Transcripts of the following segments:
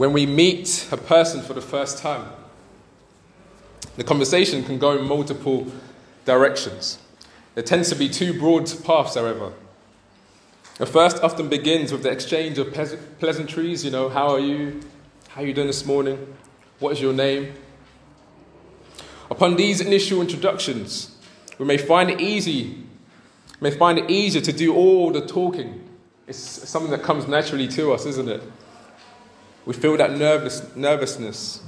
when we meet a person for the first time. The conversation can go in multiple directions. There tends to be two broad paths, however. The first often begins with the exchange of pleasantries, you know, how are you? How are you doing this morning? What is your name? Upon these initial introductions, we may find it easy, may find it easier to do all the talking. It's something that comes naturally to us, isn't it? We feel that nervous, nervousness.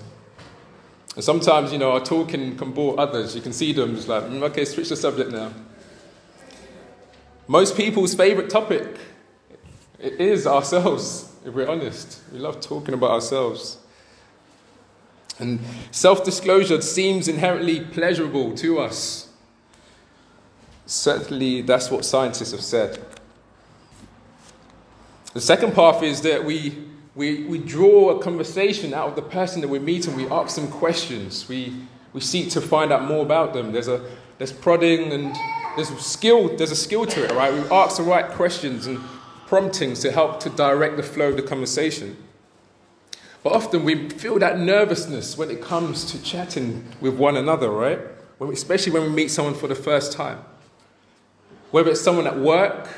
And sometimes, you know, our talking can bore others. You can see them just like, mm, okay, switch the subject now. Most people's favorite topic it is ourselves, if we're honest. We love talking about ourselves. And self disclosure seems inherently pleasurable to us. Certainly, that's what scientists have said. The second path is that we, we, we draw a conversation out of the person that we meet and we ask them questions. We, we seek to find out more about them. There's, a, there's prodding and there's skill, there's a skill to it, right? We ask the right questions and promptings to help to direct the flow of the conversation. But often we feel that nervousness when it comes to chatting with one another, right? When especially when we meet someone for the first time. Whether it's someone at work,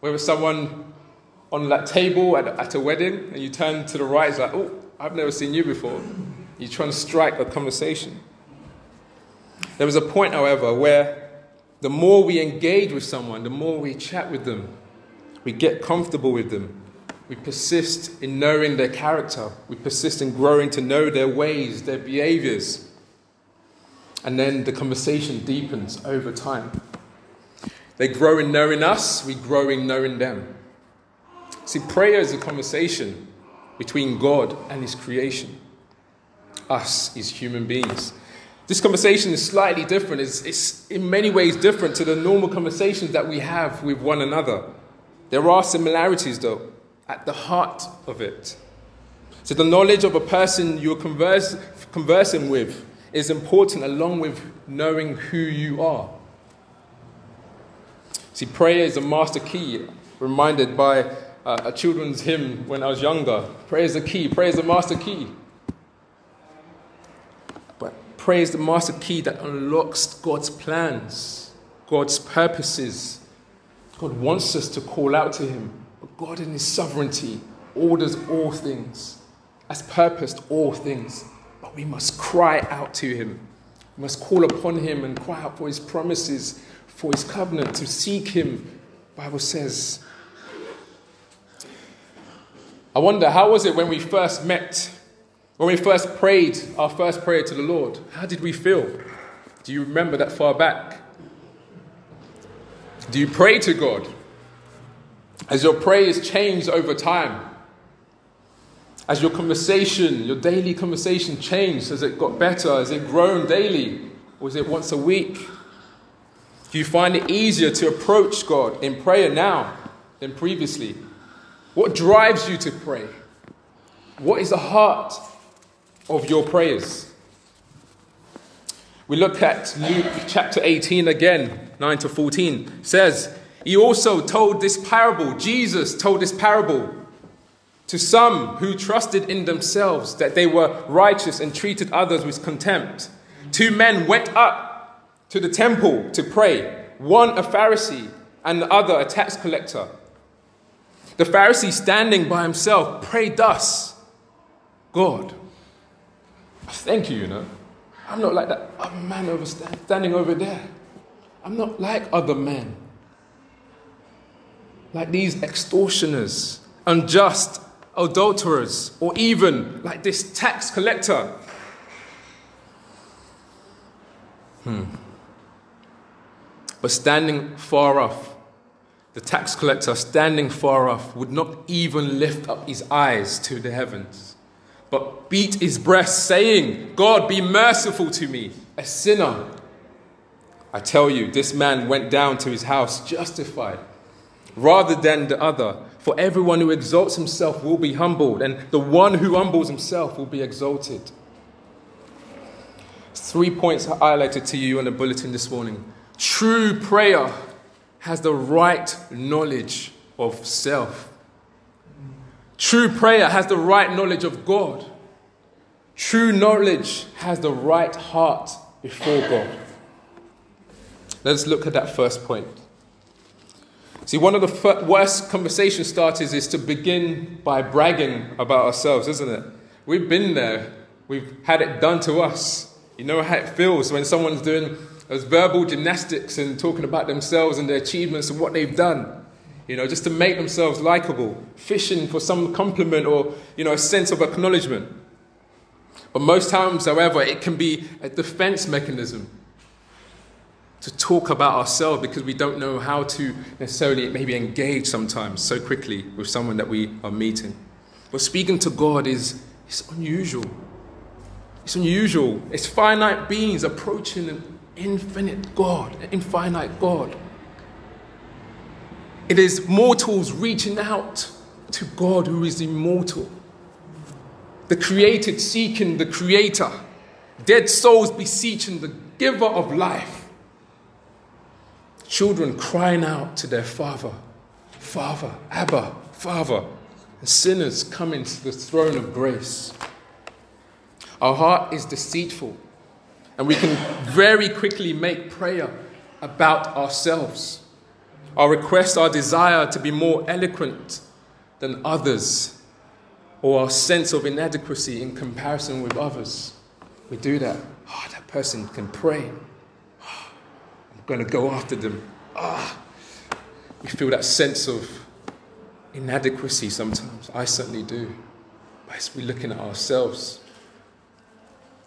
whether it's someone on that table at, at a wedding, and you turn to the right, it's like, oh, I've never seen you before. You're trying to strike a conversation. There was a point, however, where the more we engage with someone, the more we chat with them, we get comfortable with them, we persist in knowing their character. We persist in growing to know their ways, their behaviors. And then the conversation deepens over time. They grow in knowing us, we grow in knowing them. See, prayer is a conversation between God and His creation, us as human beings. This conversation is slightly different. It's, it's in many ways different to the normal conversations that we have with one another. There are similarities, though at the heart of it. So, the knowledge of a person you're converse, conversing with is important along with knowing who you are. See, prayer is a master key, reminded by a children's hymn when I was younger. Praise the key, praise the master key. But praise the master key that unlocks God's plans, God's purposes. God wants us to call out to Him but God, in His sovereignty, orders all things, has purposed all things. But we must cry out to Him. We must call upon Him and cry out for His promises, for His covenant, to seek Him. The Bible says. I wonder, how was it when we first met? When we first prayed our first prayer to the Lord? How did we feel? Do you remember that far back? Do you pray to God? As your prayers changed over time, as your conversation, your daily conversation changed, has it got better? Has it grown daily? Is it once a week? Do you find it easier to approach God in prayer now than previously? What drives you to pray? What is the heart of your prayers? We look at Luke chapter 18 again, 9 to 14. It says, he also told this parable, Jesus told this parable to some who trusted in themselves that they were righteous and treated others with contempt. Two men went up to the temple to pray, one a Pharisee and the other a tax collector. The Pharisee, standing by himself, prayed thus God, thank you, you know. I'm not like that other man over standing over there. I'm not like other men like these extortioners, unjust adulterers, or even like this tax collector. Hmm. But standing far off, the tax collector standing far off would not even lift up his eyes to the heavens, but beat his breast, saying, God, be merciful to me, a sinner. I tell you, this man went down to his house justified rather than the other. For everyone who exalts himself will be humbled, and the one who humbles himself will be exalted. Three points highlighted to you on the bulletin this morning. True prayer has the right knowledge of self. True prayer has the right knowledge of God. True knowledge has the right heart before God. Let's look at that first point. See, one of the worst conversation starters is to begin by bragging about ourselves, isn't it? We've been there, we've had it done to us. You know how it feels when someone's doing those verbal gymnastics and talking about themselves and their achievements and what they've done. You know, just to make themselves likable, fishing for some compliment or, you know, a sense of acknowledgement. But most times, however, it can be a defense mechanism to talk about ourselves because we don't know how to necessarily maybe engage sometimes so quickly with someone that we are meeting. But speaking to God is it's unusual. It's unusual. It's finite beings approaching infinite God, an infinite God. It is mortals reaching out to God who is immortal. The created seeking the creator. Dead souls beseeching the giver of life. Children crying out to their father, Father, Abba, Father. And sinners coming to the throne of grace. Our heart is deceitful, and we can very quickly make prayer about ourselves. Our request, our desire to be more eloquent than others, or our sense of inadequacy in comparison with others. We do that. Oh, that person can pray. Oh, I'm going to go after them. Ah, oh, we feel that sense of inadequacy sometimes. I certainly do. But we're looking at ourselves.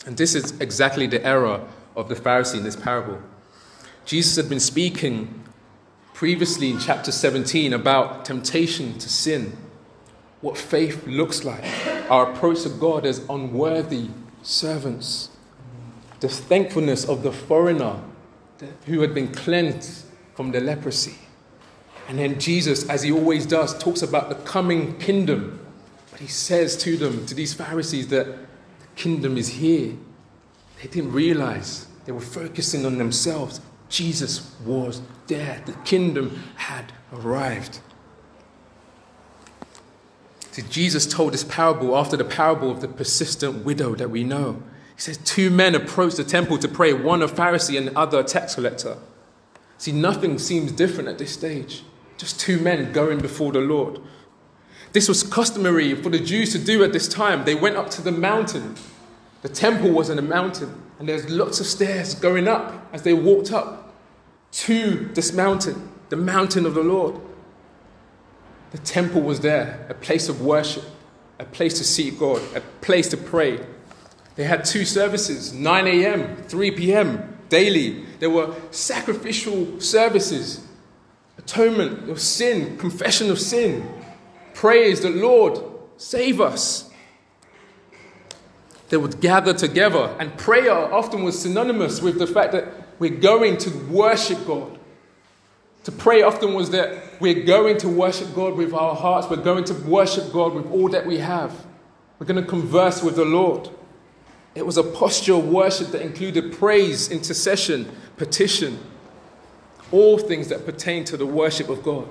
And this is exactly the error of the Pharisee in this parable. Jesus had been speaking previously in chapter 17 about temptation to sin, what faith looks like, our approach to God as unworthy servants, the thankfulness of the foreigner who had been cleansed from the leprosy. And then Jesus, as he always does, talks about the coming kingdom. But he says to them, to these Pharisees, that kingdom is here. They didn't realize, they were focusing on themselves. Jesus was there. The kingdom had arrived. See, Jesus told this parable after the parable of the persistent widow that we know. He says, Two men approached the temple to pray, one a Pharisee and the other a tax collector. See, nothing seems different at this stage. Just two men going before the Lord. This was customary for the Jews to do at this time. They went up to the mountain. The temple was in a mountain, and there's lots of stairs going up as they walked up to this mountain, the mountain of the Lord. The temple was there, a place of worship, a place to seek God, a place to pray. They had two services 9 a.m., 3 p.m. daily. There were sacrificial services, atonement of sin, confession of sin, praise the Lord, save us. They would gather together, and prayer often was synonymous with the fact that we're going to worship God. To pray often was that we're going to worship God with our hearts, we're going to worship God with all that we have. We're going to converse with the Lord. It was a posture of worship that included praise, intercession, petition, all things that pertain to the worship of God.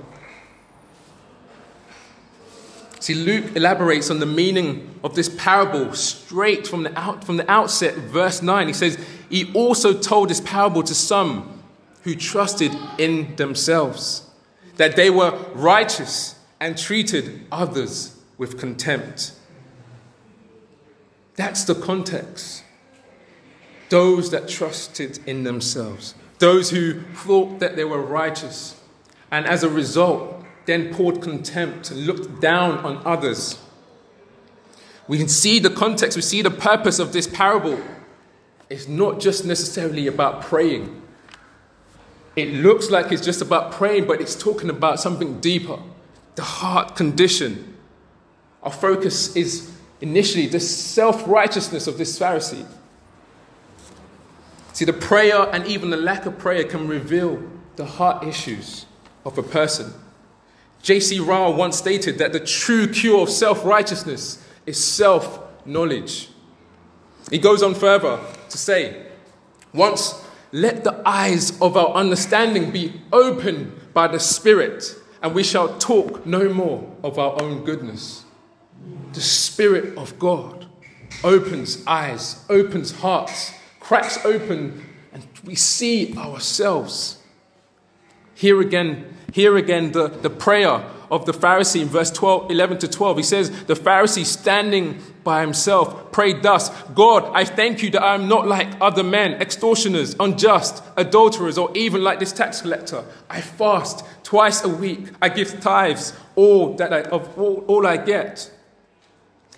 See, Luke elaborates on the meaning of this parable straight from the, out, from the outset, verse 9. He says, He also told this parable to some who trusted in themselves, that they were righteous and treated others with contempt. That's the context. Those that trusted in themselves, those who thought that they were righteous, and as a result, then poured contempt and looked down on others. We can see the context, we see the purpose of this parable. It's not just necessarily about praying. It looks like it's just about praying, but it's talking about something deeper the heart condition. Our focus is initially the self righteousness of this Pharisee. See, the prayer and even the lack of prayer can reveal the heart issues of a person. J.C. Ryle once stated that the true cure of self righteousness is self knowledge. He goes on further to say, Once let the eyes of our understanding be opened by the Spirit, and we shall talk no more of our own goodness. The Spirit of God opens eyes, opens hearts, cracks open, and we see ourselves. Here again, here again, the, the prayer of the Pharisee in verse 12, 11 to 12. He says, The Pharisee standing by himself prayed thus God, I thank you that I am not like other men, extortioners, unjust, adulterers, or even like this tax collector. I fast twice a week. I give tithes, all that I, of all, all I get.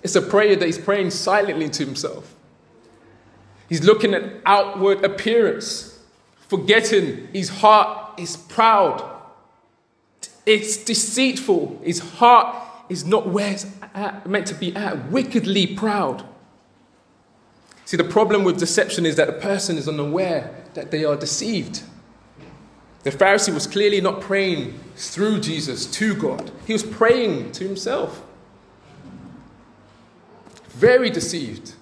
It's a prayer that he's praying silently to himself. He's looking at outward appearance, forgetting his heart is proud it's deceitful. His heart is not where it's at, meant to be at, wickedly proud. See, the problem with deception is that the person is unaware that they are deceived. The Pharisee was clearly not praying through Jesus to God, he was praying to himself. Very deceived.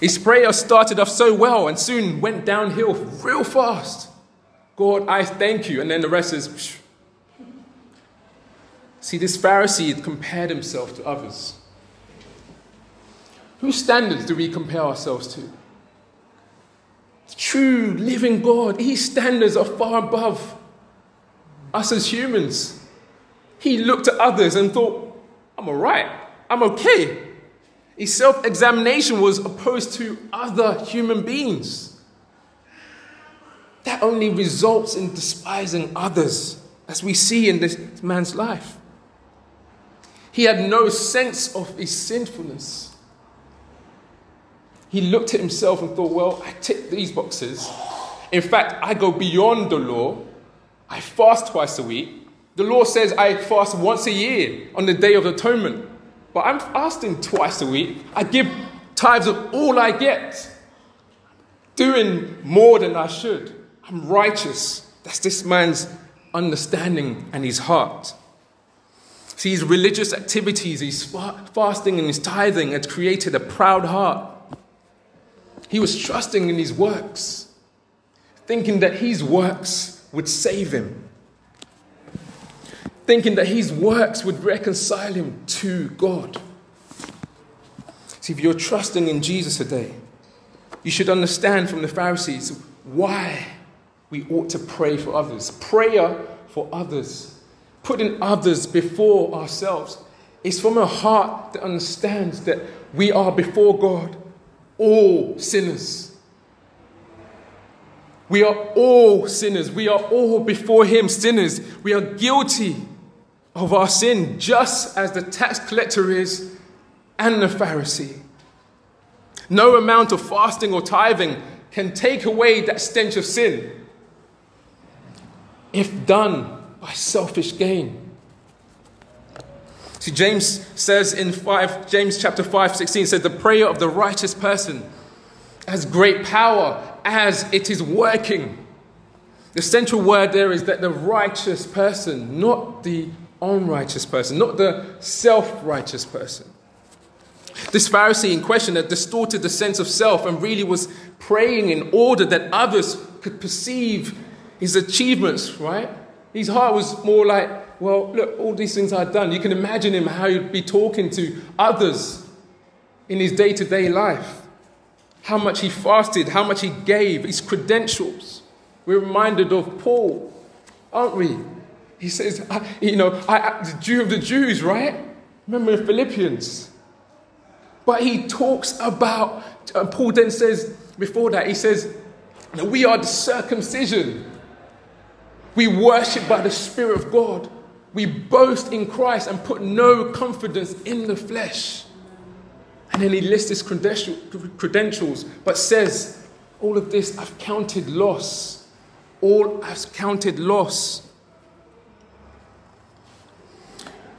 His prayer started off so well and soon went downhill real fast. God, I thank you. And then the rest is See, this Pharisee compared himself to others. Whose standards do we compare ourselves to? True, living God. His standards are far above us as humans. He looked at others and thought, I'm all right, I'm okay. His self examination was opposed to other human beings. That only results in despising others, as we see in this man's life. He had no sense of his sinfulness. He looked at himself and thought, well, I tick these boxes. In fact, I go beyond the law. I fast twice a week. The law says I fast once a year on the Day of Atonement. But I'm fasting twice a week. I give tithes of all I get, doing more than I should. I'm righteous. That's this man's understanding and his heart. See, his religious activities, his fasting and his tithing had created a proud heart. He was trusting in his works, thinking that his works would save him, thinking that his works would reconcile him to God. See, if you're trusting in Jesus today, you should understand from the Pharisees why we ought to pray for others. Prayer for others putting others before ourselves. It's from a heart that understands that we are before God all sinners. We are all sinners. We are all before Him sinners. We are guilty of our sin, just as the tax collector is and the Pharisee. No amount of fasting or tithing can take away that stench of sin. If done by selfish gain. See, James says in 5, James chapter 5, 16 says, The prayer of the righteous person has great power as it is working. The central word there is that the righteous person, not the unrighteous person, not the self righteous person. This Pharisee in question had distorted the sense of self and really was praying in order that others could perceive his achievements, right? His heart was more like, well, look, all these things I've done. You can imagine him how he'd be talking to others in his day to day life. How much he fasted, how much he gave, his credentials. We're reminded of Paul, aren't we? He says, you know, I, the Jew of the Jews, right? Remember in Philippians. But he talks about, uh, Paul then says, before that, he says, we are the circumcision we worship by the Spirit of God. We boast in Christ and put no confidence in the flesh. And then he lists his credentials, but says, All of this I've counted loss. All I've counted loss.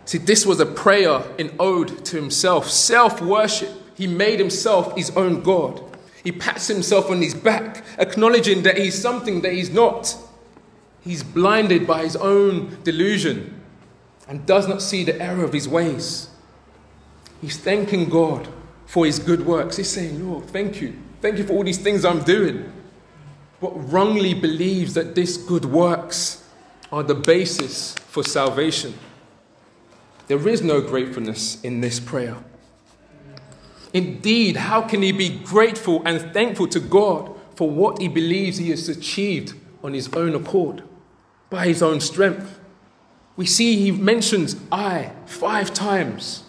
See, this was a prayer an ode to himself, self worship. He made himself his own God. He pats himself on his back, acknowledging that he's something that he's not. He's blinded by his own delusion and does not see the error of his ways. He's thanking God for his good works. He's saying, Lord, thank you. Thank you for all these things I'm doing. But wrongly believes that these good works are the basis for salvation. There is no gratefulness in this prayer. Indeed, how can he be grateful and thankful to God for what he believes he has achieved on his own accord, by his own strength? We see he mentions I five times.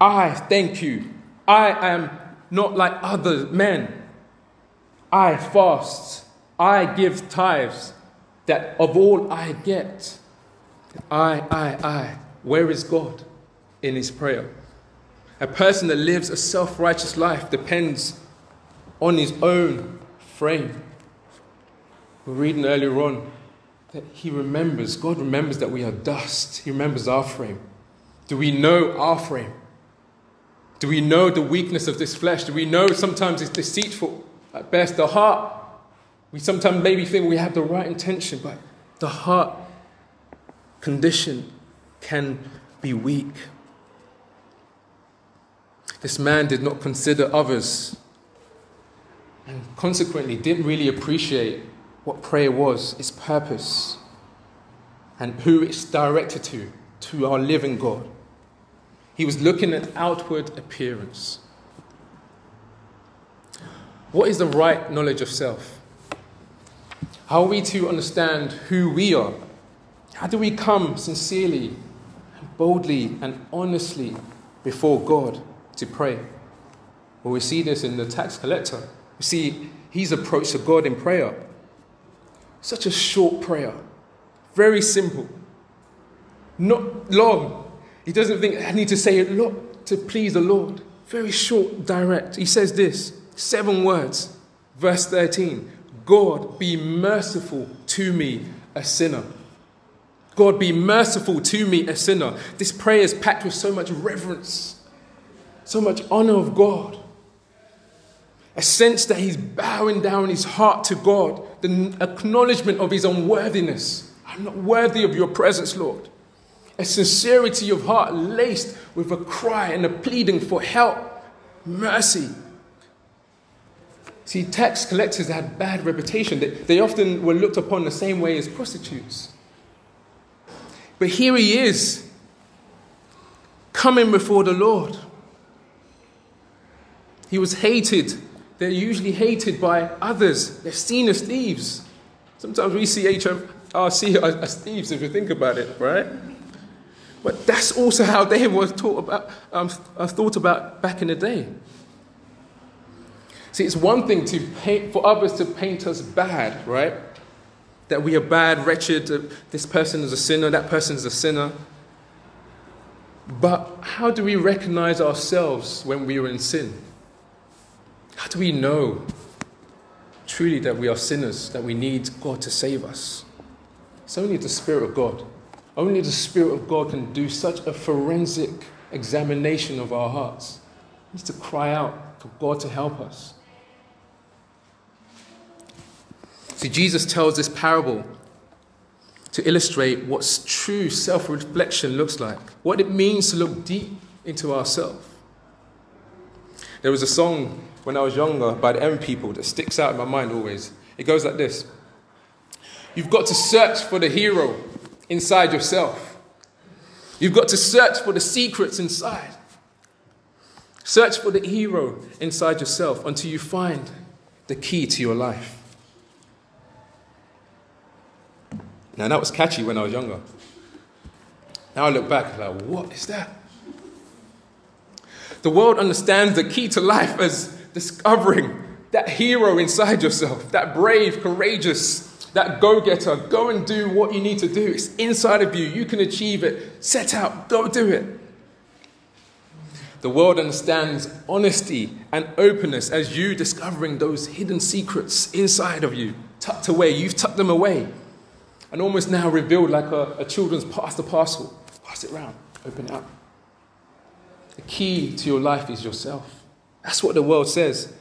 I thank you. I am not like other men. I fast. I give tithes. That of all I get, I, I, I. Where is God in his prayer? A person that lives a self righteous life depends on his own frame. We're reading earlier on that he remembers, God remembers that we are dust. He remembers our frame. Do we know our frame? Do we know the weakness of this flesh? Do we know sometimes it's deceitful? At best, the heart, we sometimes maybe think we have the right intention, but the heart condition can be weak. This man did not consider others and consequently didn't really appreciate what prayer was, its purpose, and who it's directed to, to our living God. He was looking at outward appearance. What is the right knowledge of self? How are we to understand who we are? How do we come sincerely, boldly, and honestly before God to pray? Well, we see this in the tax collector. We see his approach to God in prayer. Such a short prayer, very simple, not long, he doesn't think, I need to say a lot to please the Lord. Very short, direct. He says this seven words. Verse 13 God, be merciful to me, a sinner. God, be merciful to me, a sinner. This prayer is packed with so much reverence, so much honor of God. A sense that he's bowing down his heart to God, the acknowledgement of his unworthiness. I'm not worthy of your presence, Lord a sincerity of heart laced with a cry and a pleading for help, mercy. See, tax collectors had bad reputation. They, they often were looked upon the same way as prostitutes. But here he is, coming before the Lord. He was hated. They're usually hated by others. They're seen as thieves. Sometimes we see HMRC as thieves if you think about it, right? But that's also how they were taught about, um, uh, thought about back in the day. See, it's one thing to paint, for others to paint us bad, right? That we are bad, wretched, uh, this person is a sinner, that person is a sinner. But how do we recognize ourselves when we are in sin? How do we know truly that we are sinners, that we need God to save us? It's only the Spirit of God. Only the Spirit of God can do such a forensic examination of our hearts. We need to cry out for God to help us. See, Jesus tells this parable to illustrate what true self reflection looks like, what it means to look deep into ourselves. There was a song when I was younger by the M People that sticks out in my mind always. It goes like this You've got to search for the hero inside yourself. You've got to search for the secrets inside. Search for the hero inside yourself until you find the key to your life. Now, that was catchy when I was younger. Now I look back, and like, what is that? The world understands the key to life as discovering that hero inside yourself, that brave, courageous, that go getter. Go and do what you need to do. It's inside of you. You can achieve it. Set out, go do it. The world understands honesty and openness as you discovering those hidden secrets inside of you, tucked away. You've tucked them away and almost now revealed like a, a children's pass the parcel. Pass it around, open it up. The key to your life is yourself. That's what the world says.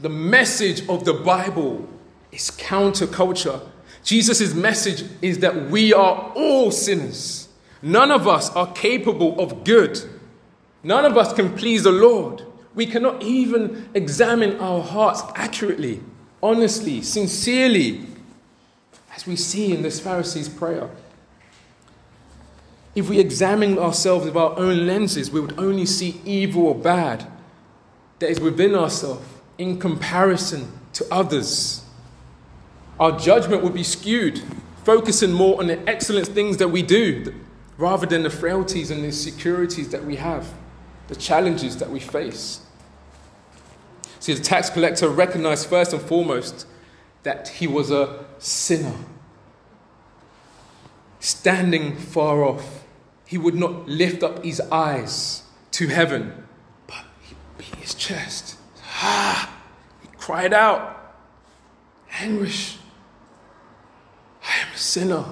The message of the Bible is counterculture Jesus' message is that we are all sinners. None of us are capable of good. None of us can please the Lord. We cannot even examine our hearts accurately, honestly, sincerely, as we see in this Pharisee's prayer. If we examined ourselves with our own lenses, we would only see evil or bad that is within ourselves in comparison to others. Our judgment would be skewed, focusing more on the excellent things that we do rather than the frailties and the insecurities that we have, the challenges that we face. See, the tax collector recognized first and foremost that he was a sinner, standing far off. He would not lift up his eyes to heaven, but he beat his chest. Ah! He cried out, anguish. I am a sinner,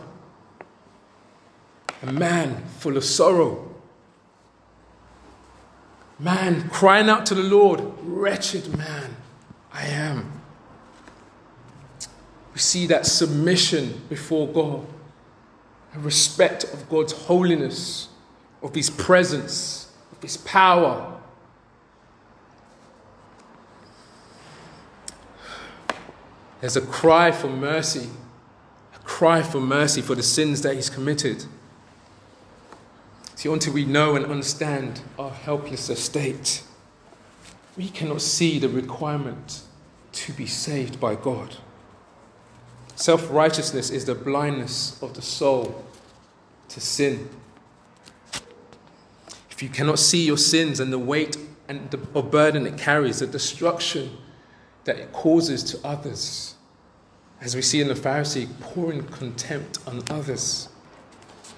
a man full of sorrow. Man crying out to the Lord, wretched man I am. We see that submission before God, respect of God's holiness, of His presence, of His power. There's a cry for mercy, a cry for mercy for the sins that he's committed. See, until we know and understand our helpless estate, we cannot see the requirement to be saved by God. Self righteousness is the blindness of the soul to sin. If you cannot see your sins and the weight and the burden it carries, the destruction that it causes to others, as we see in the Pharisee, pouring contempt on others,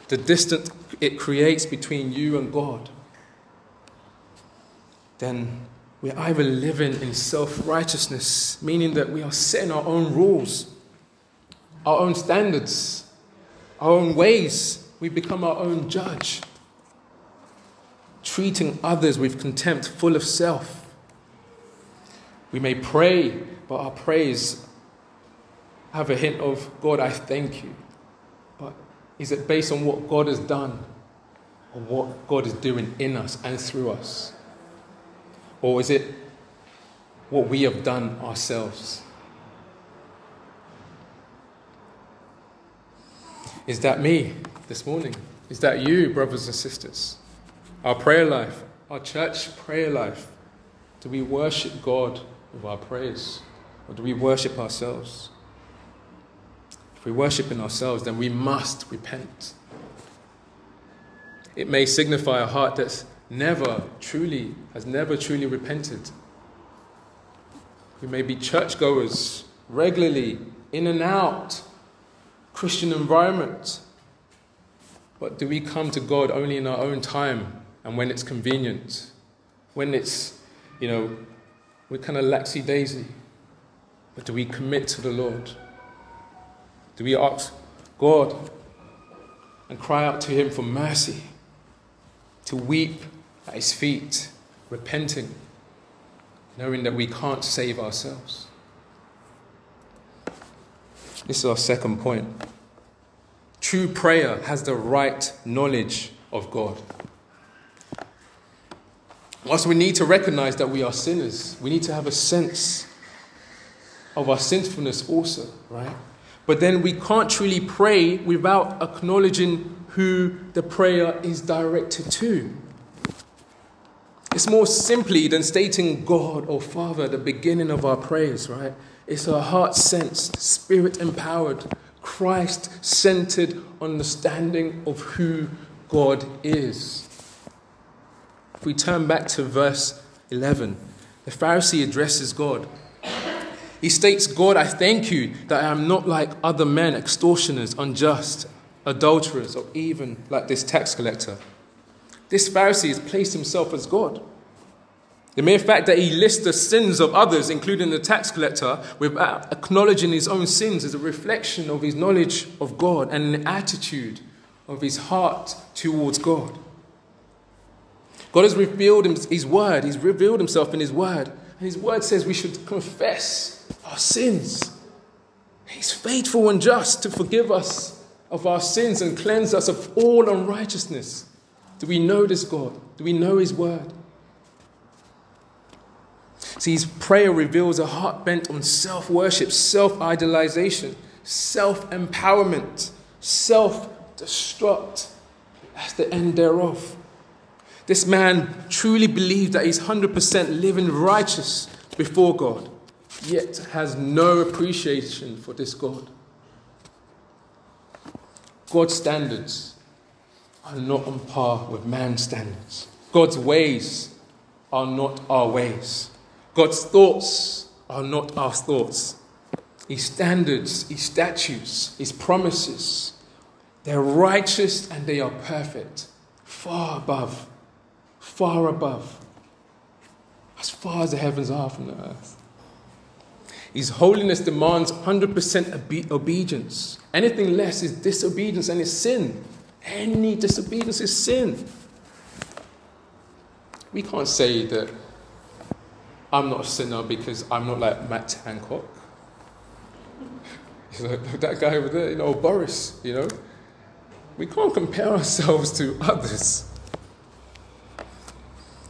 the distance it creates between you and God, then we're either living in self righteousness, meaning that we are setting our own rules our own standards, our own ways. We become our own judge, treating others with contempt, full of self. We may pray, but our praise have a hint of, God, I thank you. But is it based on what God has done or what God is doing in us and through us? Or is it what we have done ourselves? Is that me this morning? Is that you, brothers and sisters? Our prayer life, our church prayer life. Do we worship God with our prayers? Or do we worship ourselves? If we worship in ourselves, then we must repent. It may signify a heart that's never truly, has never truly repented. We may be churchgoers regularly, in and out, Christian environment. But do we come to God only in our own time and when it's convenient? When it's, you know, we're kind of laxy daisy. But do we commit to the Lord? Do we ask God and cry out to Him for mercy? To weep at His feet, repenting, knowing that we can't save ourselves? This is our second point. True prayer has the right knowledge of God. Whilst we need to recognize that we are sinners. We need to have a sense of our sinfulness, also, right? But then we can't truly pray without acknowledging who the prayer is directed to. It's more simply than stating God or Father at the beginning of our prayers, right? It's a heart sensed, spirit empowered, Christ centered understanding of who God is. If we turn back to verse 11, the Pharisee addresses God. He states, God, I thank you that I am not like other men, extortioners, unjust, adulterers, or even like this tax collector. This Pharisee has placed himself as God. The mere fact that he lists the sins of others, including the tax collector, without acknowledging his own sins, is a reflection of his knowledge of God and an attitude of his heart towards God. God has revealed his word, he's revealed himself in his word. And his word says we should confess our sins. He's faithful and just to forgive us of our sins and cleanse us of all unrighteousness. Do we know this God? Do we know his word? See, his prayer reveals a heart bent on self worship, self idolization, self empowerment, self destruct as the end thereof. This man truly believed that he's 100% living righteous before God, yet has no appreciation for this God. God's standards are not on par with man's standards. God's ways are not our ways. God's thoughts are not our thoughts. His standards, His statutes, His promises, they're righteous and they are perfect, far above far above, as far as the heavens are from the earth. His holiness demands 100% obe- obedience. Anything less is disobedience and is sin. Any disobedience is sin. We can't say that I'm not a sinner because I'm not like Matt Hancock. that guy over there, you know, Boris, you know. We can't compare ourselves to others.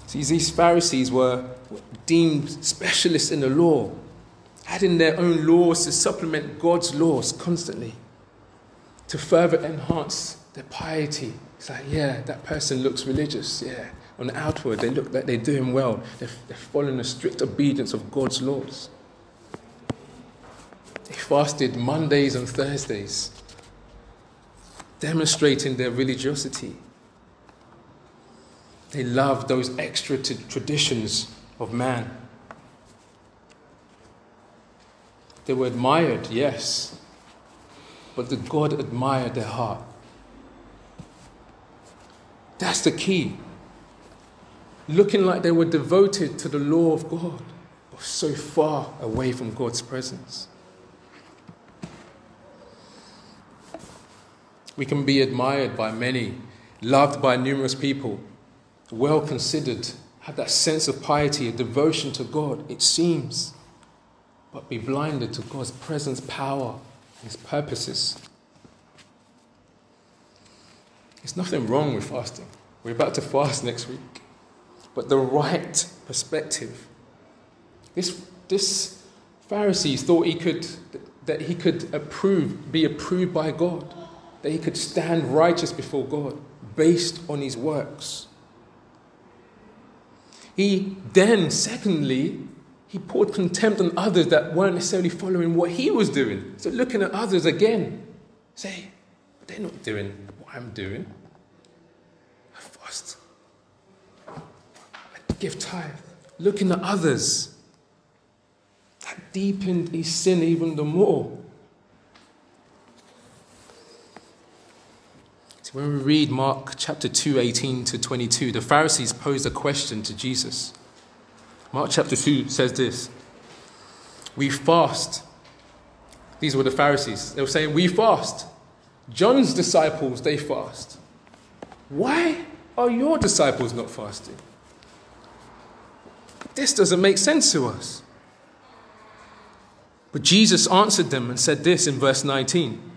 See, these Pharisees were deemed specialists in the law, adding their own laws to supplement God's laws constantly to further enhance their piety. It's like, yeah, that person looks religious. Yeah. On the outward, they look like they're doing well. They're, they're following strict obedience of God's laws. They fasted Mondays and Thursdays, demonstrating their religiosity. They loved those extra t- traditions of man. They were admired, yes, but the God admired their heart. That's the key. Looking like they were devoted to the law of God, but so far away from God's presence. We can be admired by many, loved by numerous people, well considered, have that sense of piety, a devotion to God, it seems, but be blinded to God's presence, power, His purposes. There's nothing wrong with fasting. We're about to fast next week. But the right perspective. This, this Pharisees thought he could, that he could approve, be approved by God, that he could stand righteous before God based on his works. He then, secondly, he poured contempt on others that weren't necessarily following what he was doing. So looking at others again, say, they're not doing what I'm doing. I fast. Give tithe. Looking at others, that deepened his sin even the more. So when we read Mark chapter 2, 18 to 22, the Pharisees posed a question to Jesus. Mark chapter 2 says this We fast. These were the Pharisees. They were saying, We fast. John's disciples, they fast. Why are your disciples not fasting? This doesn't make sense to us. But Jesus answered them and said this in verse 19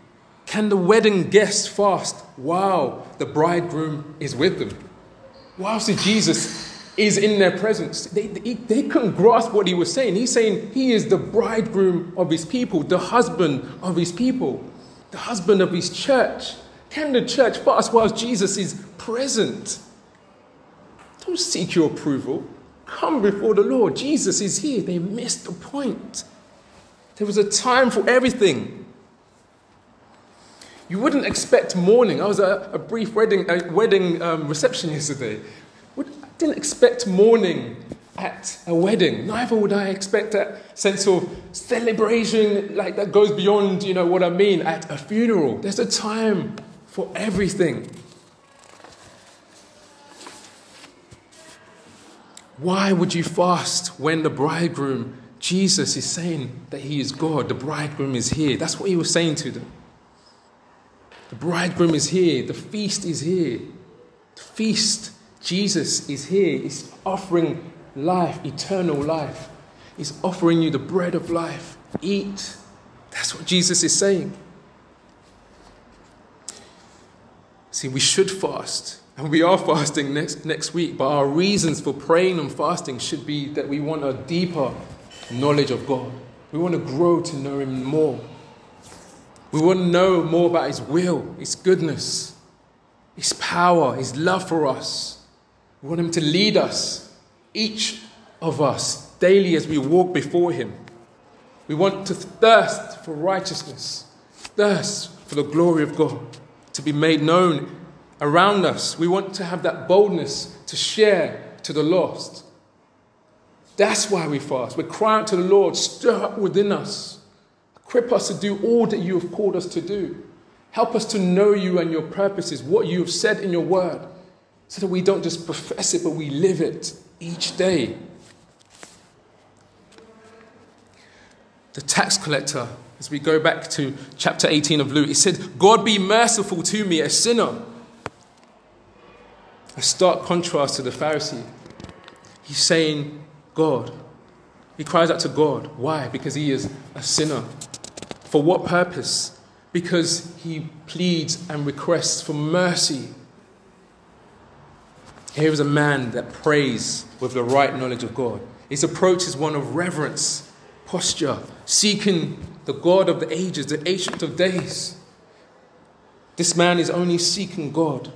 can the wedding guests fast while the bridegroom is with them? Whilst Jesus is in their presence, they, they, they couldn't grasp what he was saying. He's saying he is the bridegroom of his people, the husband of his people, the husband of his church. Can the church fast whilst Jesus is present? Don't seek your approval. Come before the Lord. Jesus is here. They missed the point. There was a time for everything. You wouldn't expect mourning. I was at a brief wedding, a wedding um, reception yesterday. I didn't expect mourning at a wedding. Neither would I expect that sense of celebration like that goes beyond, you know, what I mean at a funeral. There's a time for everything. Why would you fast when the bridegroom, Jesus, is saying that he is God? The bridegroom is here. That's what he was saying to them. The bridegroom is here. The feast is here. The feast, Jesus is here. He's offering life, eternal life. He's offering you the bread of life. Eat. That's what Jesus is saying. See, we should fast. And we are fasting next, next week, but our reasons for praying and fasting should be that we want a deeper knowledge of God. We want to grow to know Him more. We want to know more about His will, His goodness, His power, His love for us. We want Him to lead us, each of us, daily as we walk before Him. We want to thirst for righteousness, thirst for the glory of God to be made known around us. We want to have that boldness to share to the lost. That's why we fast. We cry out to the Lord, stir up within us, equip us to do all that you have called us to do. Help us to know you and your purposes, what you have said in your word, so that we don't just profess it, but we live it each day. The tax collector, as we go back to chapter 18 of Luke, he said, God be merciful to me, a sinner. A stark contrast to the Pharisee. He's saying, God. He cries out to God. Why? Because he is a sinner. For what purpose? Because he pleads and requests for mercy. Here is a man that prays with the right knowledge of God. His approach is one of reverence, posture, seeking the God of the ages, the ancient of days. This man is only seeking God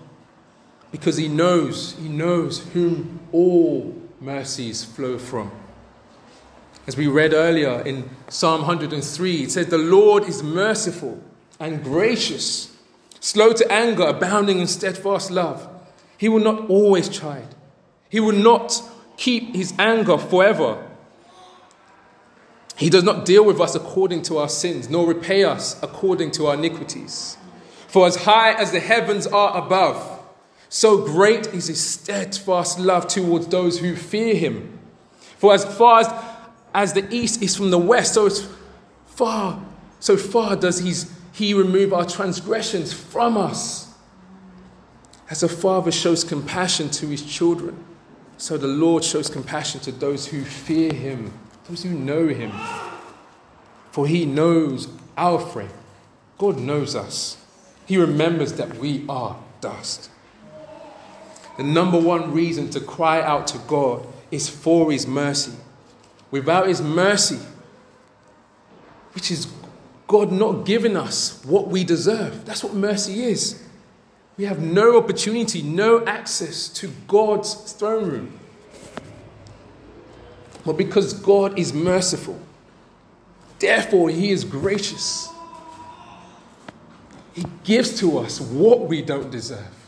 because he knows, he knows whom all mercies flow from. As we read earlier in Psalm 103, it says, The Lord is merciful and gracious, slow to anger, abounding in steadfast love. He will not always chide, He will not keep His anger forever. He does not deal with us according to our sins, nor repay us according to our iniquities. For as high as the heavens are above, so great is his steadfast love towards those who fear him. For as far as, as the east is from the west, so far, so far does he's, he remove our transgressions from us. As a father shows compassion to his children, so the Lord shows compassion to those who fear him, those who know him. For he knows our frame. God knows us. He remembers that we are dust. The number one reason to cry out to God is for His mercy. Without His mercy, which is God not giving us what we deserve, that's what mercy is. We have no opportunity, no access to God's throne room. But because God is merciful, therefore He is gracious. He gives to us what we don't deserve.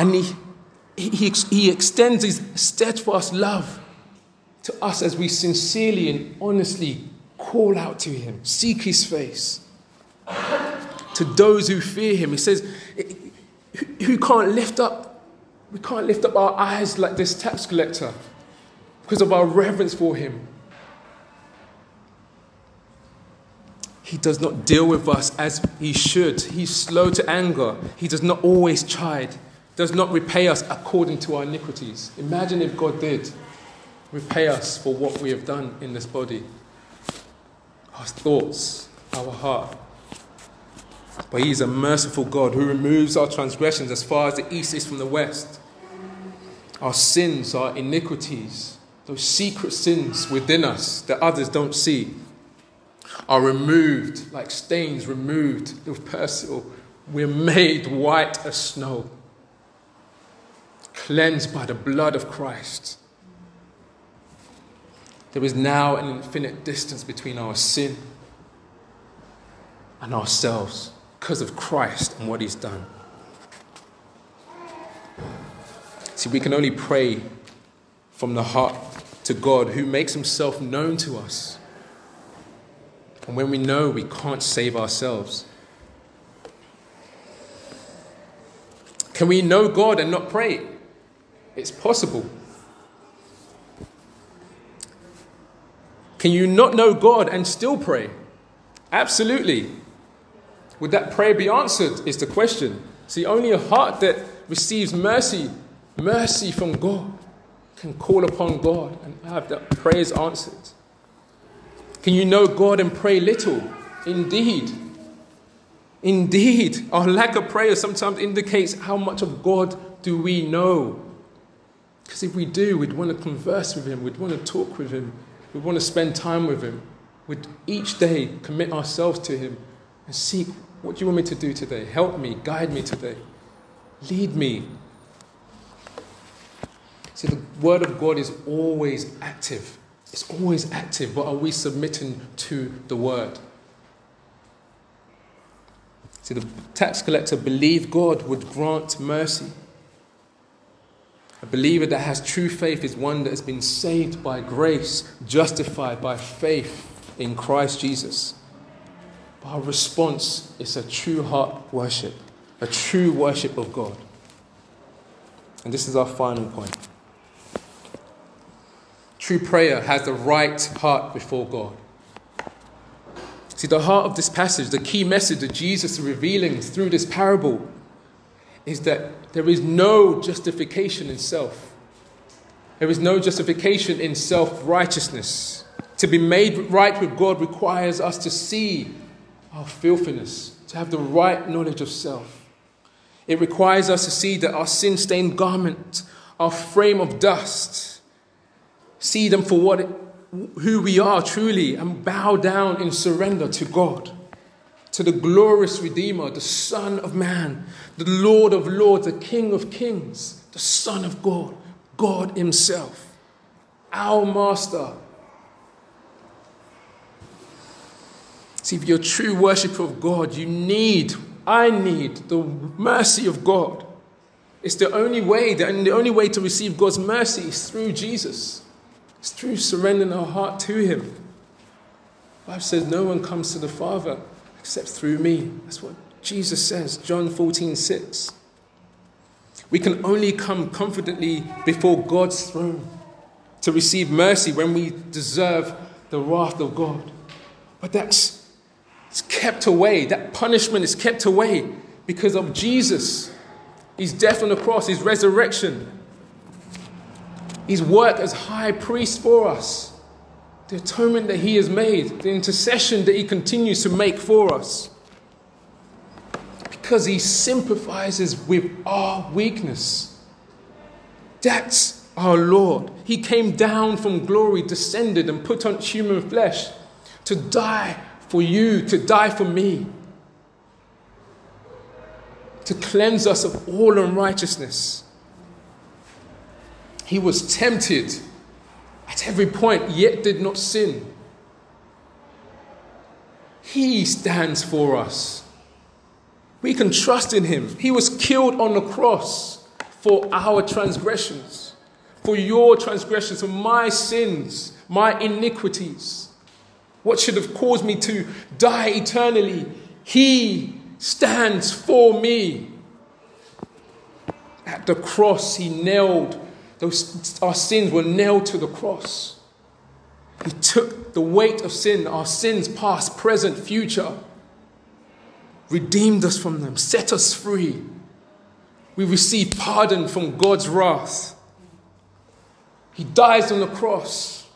And he, he, he extends his steadfast love to us as we sincerely and honestly call out to him, seek his face. To those who fear him, he says, who can't lift up, we can't lift up our eyes like this tax collector because of our reverence for him. He does not deal with us as he should. He's slow to anger. He does not always chide does not repay us according to our iniquities. Imagine if God did repay us for what we have done in this body our thoughts, our heart. But He is a merciful God who removes our transgressions as far as the east is from the west. Our sins, our iniquities, those secret sins within us that others don't see, are removed like stains removed with persil. We're made white as snow cleansed by the blood of Christ. There is now an infinite distance between our sin and ourselves because of Christ and what He's done. See, we can only pray from the heart to God who makes Himself known to us. And when we know we can't save ourselves, can we know God and not pray? It's possible. Can you not know God and still pray? Absolutely. Would that prayer be answered? Is the question. See, only a heart that receives mercy, mercy from God, can call upon God and have that prayers answered. Can you know God and pray little? Indeed. Indeed. Our lack of prayer sometimes indicates how much of God do we know. Because if we do, we'd want to converse with Him, we'd want to talk with Him, we'd want to spend time with Him. We'd each day commit ourselves to Him and seek what do you want me to do today? Help me, guide me today, lead me. See, the Word of God is always active. It's always active, but are we submitting to the Word? See, the tax collector believed God would grant mercy. A believer that has true faith is one that has been saved by grace, justified by faith in Christ Jesus. Our response is a true heart worship, a true worship of God. And this is our final point. True prayer has the right heart before God. See, the heart of this passage, the key message that Jesus is revealing through this parable, is that there is no justification in self. There is no justification in self righteousness. To be made right with God requires us to see our filthiness, to have the right knowledge of self. It requires us to see that our sin stained garment, our frame of dust, see them for what who we are truly and bow down in surrender to God, to the glorious Redeemer, the Son of Man, the Lord of Lords, the King of Kings, the Son of God, God Himself, our Master. See, if you're a true worshiper of God, you need, I need the mercy of God. It's the only way, and the only way to receive God's mercy is through Jesus. It's through surrendering our heart to Him. The Bible says, No one comes to the Father except through me. That's what Jesus says, John 14, 6. We can only come confidently before God's throne to receive mercy when we deserve the wrath of God. But that's it's kept away. That punishment is kept away because of Jesus, his death on the cross, his resurrection, his work as high priest for us, the atonement that he has made, the intercession that he continues to make for us. Because he sympathizes with our weakness. That's our Lord. He came down from glory, descended, and put on human flesh to die for you, to die for me, to cleanse us of all unrighteousness. He was tempted at every point, yet did not sin. He stands for us. We can trust in him. He was killed on the cross for our transgressions, for your transgressions, for my sins, my iniquities what should have caused me to die eternally. He stands for me. At the cross, He nailed, those, our sins were nailed to the cross. He took the weight of sin, our sins, past, present, future, redeemed us from them, set us free. We receive pardon from God's wrath. He dies on the cross.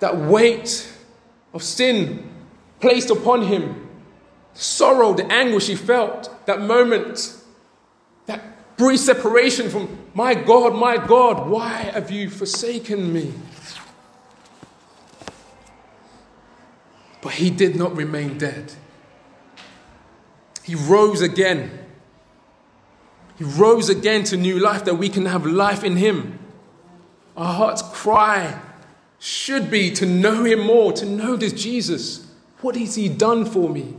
That weight of sin placed upon him, the sorrow, the anguish he felt, that moment, that brief separation from, my God, my God, why have you forsaken me? But he did not remain dead. He rose again. He rose again to new life that we can have life in him. Our hearts cry should be to know him more, to know this Jesus. What has he done for me?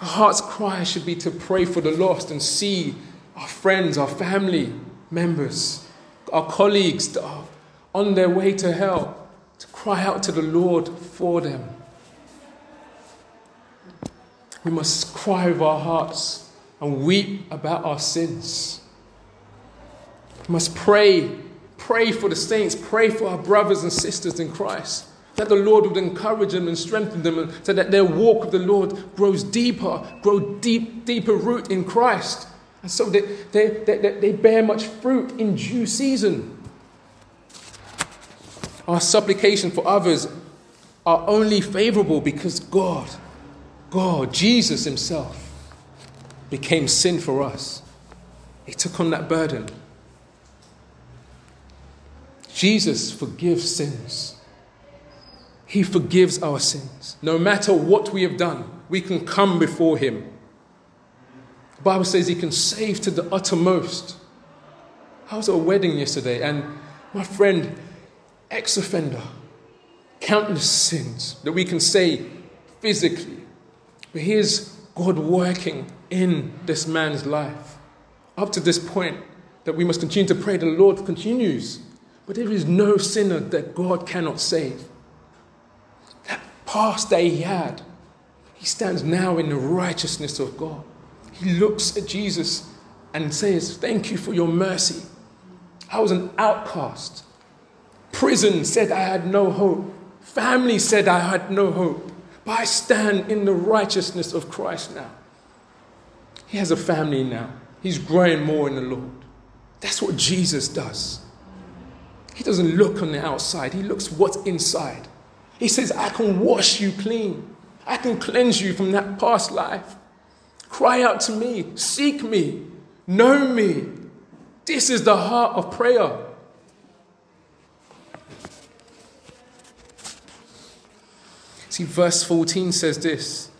Our heart's cry should be to pray for the lost and see our friends, our family members, our colleagues that are on their way to hell, to cry out to the Lord for them. We must cry with our hearts and weep about our sins. We must pray Pray for the saints, pray for our brothers and sisters in Christ. That the Lord would encourage them and strengthen them so that their walk with the Lord grows deeper, grow deep, deeper root in Christ. And so that they, they, they bear much fruit in due season. Our supplication for others are only favorable because God, God, Jesus Himself, became sin for us. He took on that burden. Jesus forgives sins. He forgives our sins. No matter what we have done, we can come before Him. The Bible says He can save to the uttermost. I was at a wedding yesterday, and my friend, ex offender, countless sins that we can say physically. But here's God working in this man's life. Up to this point, that we must continue to pray, the Lord continues. But there is no sinner that God cannot save. That past that he had, he stands now in the righteousness of God. He looks at Jesus and says, Thank you for your mercy. I was an outcast. Prison said I had no hope. Family said I had no hope. But I stand in the righteousness of Christ now. He has a family now. He's growing more in the Lord. That's what Jesus does. He doesn't look on the outside, He looks what's inside. He says, I can wash you clean. I can cleanse you from that past life. Cry out to me, seek me, know me. This is the heart of prayer. See, verse 14 says this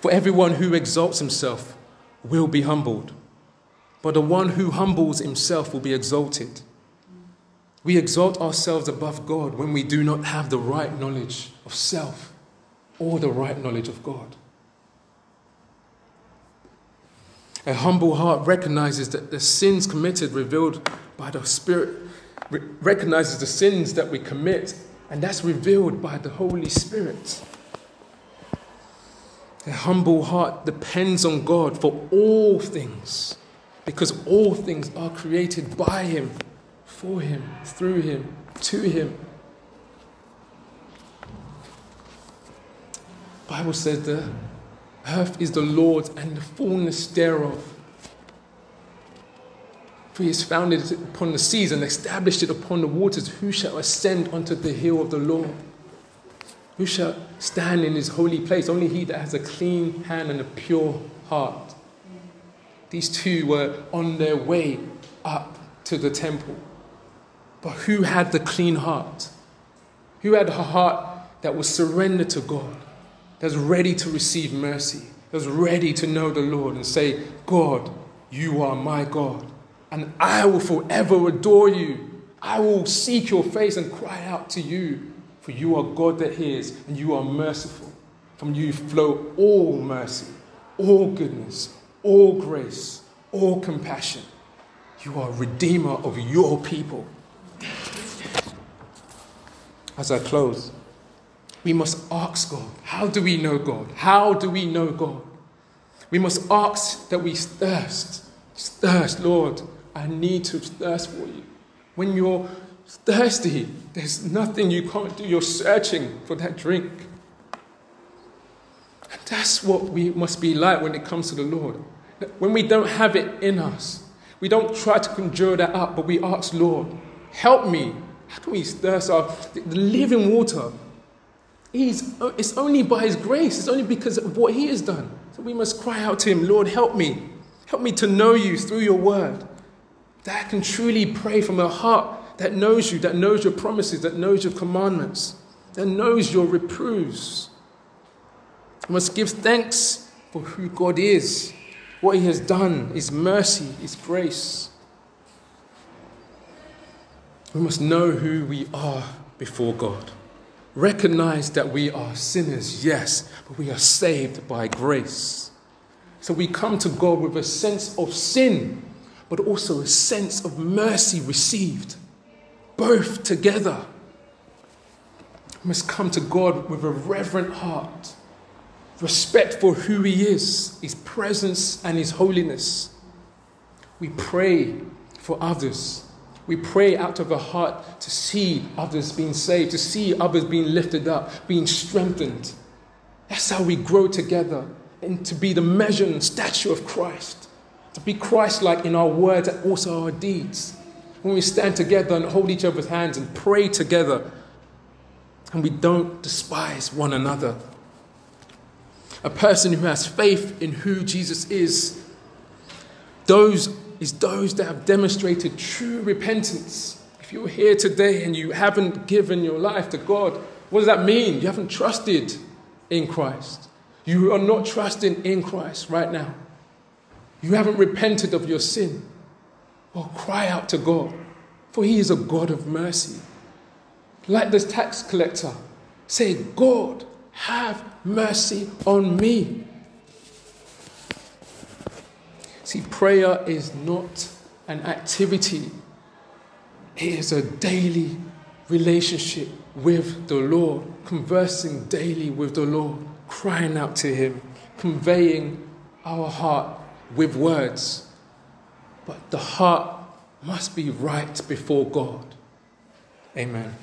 For everyone who exalts himself will be humbled, but the one who humbles himself will be exalted. We exalt ourselves above God when we do not have the right knowledge of self or the right knowledge of God. A humble heart recognizes that the sins committed revealed by the Spirit recognizes the sins that we commit and that's revealed by the Holy Spirit. A humble heart depends on God for all things because all things are created by Him, for Him, through Him, to Him. Bible says the earth is the Lord's and the fullness thereof for he has founded it upon the seas and established it upon the waters. Who shall ascend unto the hill of the Lord? Who shall stand in his holy place? Only he that has a clean hand and a pure heart. These two were on their way up to the temple. But who had the clean heart? Who had a heart that was surrendered to God, that was ready to receive mercy, that was ready to know the Lord and say, God, you are my God and I will forever adore you. I will seek your face and cry out to you, for you are God that hears, and you are merciful. From you flow all mercy, all goodness, all grace, all compassion. You are Redeemer of your people. As I close, we must ask God, how do we know God? How do we know God? We must ask that we thirst, thirst, Lord, I need to thirst for you. When you're thirsty, there's nothing you can't do. You're searching for that drink. And that's what we must be like when it comes to the Lord. When we don't have it in us, we don't try to conjure that up, but we ask, Lord, help me. How can we thirst our the living water? He's, it's only by His grace, it's only because of what He has done. So we must cry out to Him, Lord, help me. Help me to know you through your word that I can truly pray from a heart that knows you, that knows your promises, that knows your commandments, that knows your reproofs. We must give thanks for who God is, what He has done, His mercy, His grace. We must know who we are before God. Recognize that we are sinners, yes, but we are saved by grace. So we come to God with a sense of sin but also a sense of mercy received, both together. We must come to God with a reverent heart, respect for who He is, His presence, and His holiness. We pray for others. We pray out of a heart to see others being saved, to see others being lifted up, being strengthened. That's how we grow together and to be the measure and stature of Christ to be Christ like in our words and also our deeds. When we stand together and hold each other's hands and pray together, and we don't despise one another. A person who has faith in who Jesus is, those is those that have demonstrated true repentance. If you're here today and you haven't given your life to God, what does that mean? You haven't trusted in Christ. You are not trusting in Christ right now. You haven't repented of your sin. Well, cry out to God, for He is a God of mercy. Like this tax collector, say, God, have mercy on me. See, prayer is not an activity, it is a daily relationship with the Lord, conversing daily with the Lord, crying out to Him, conveying our heart with words. But the heart must be right before God. Amen.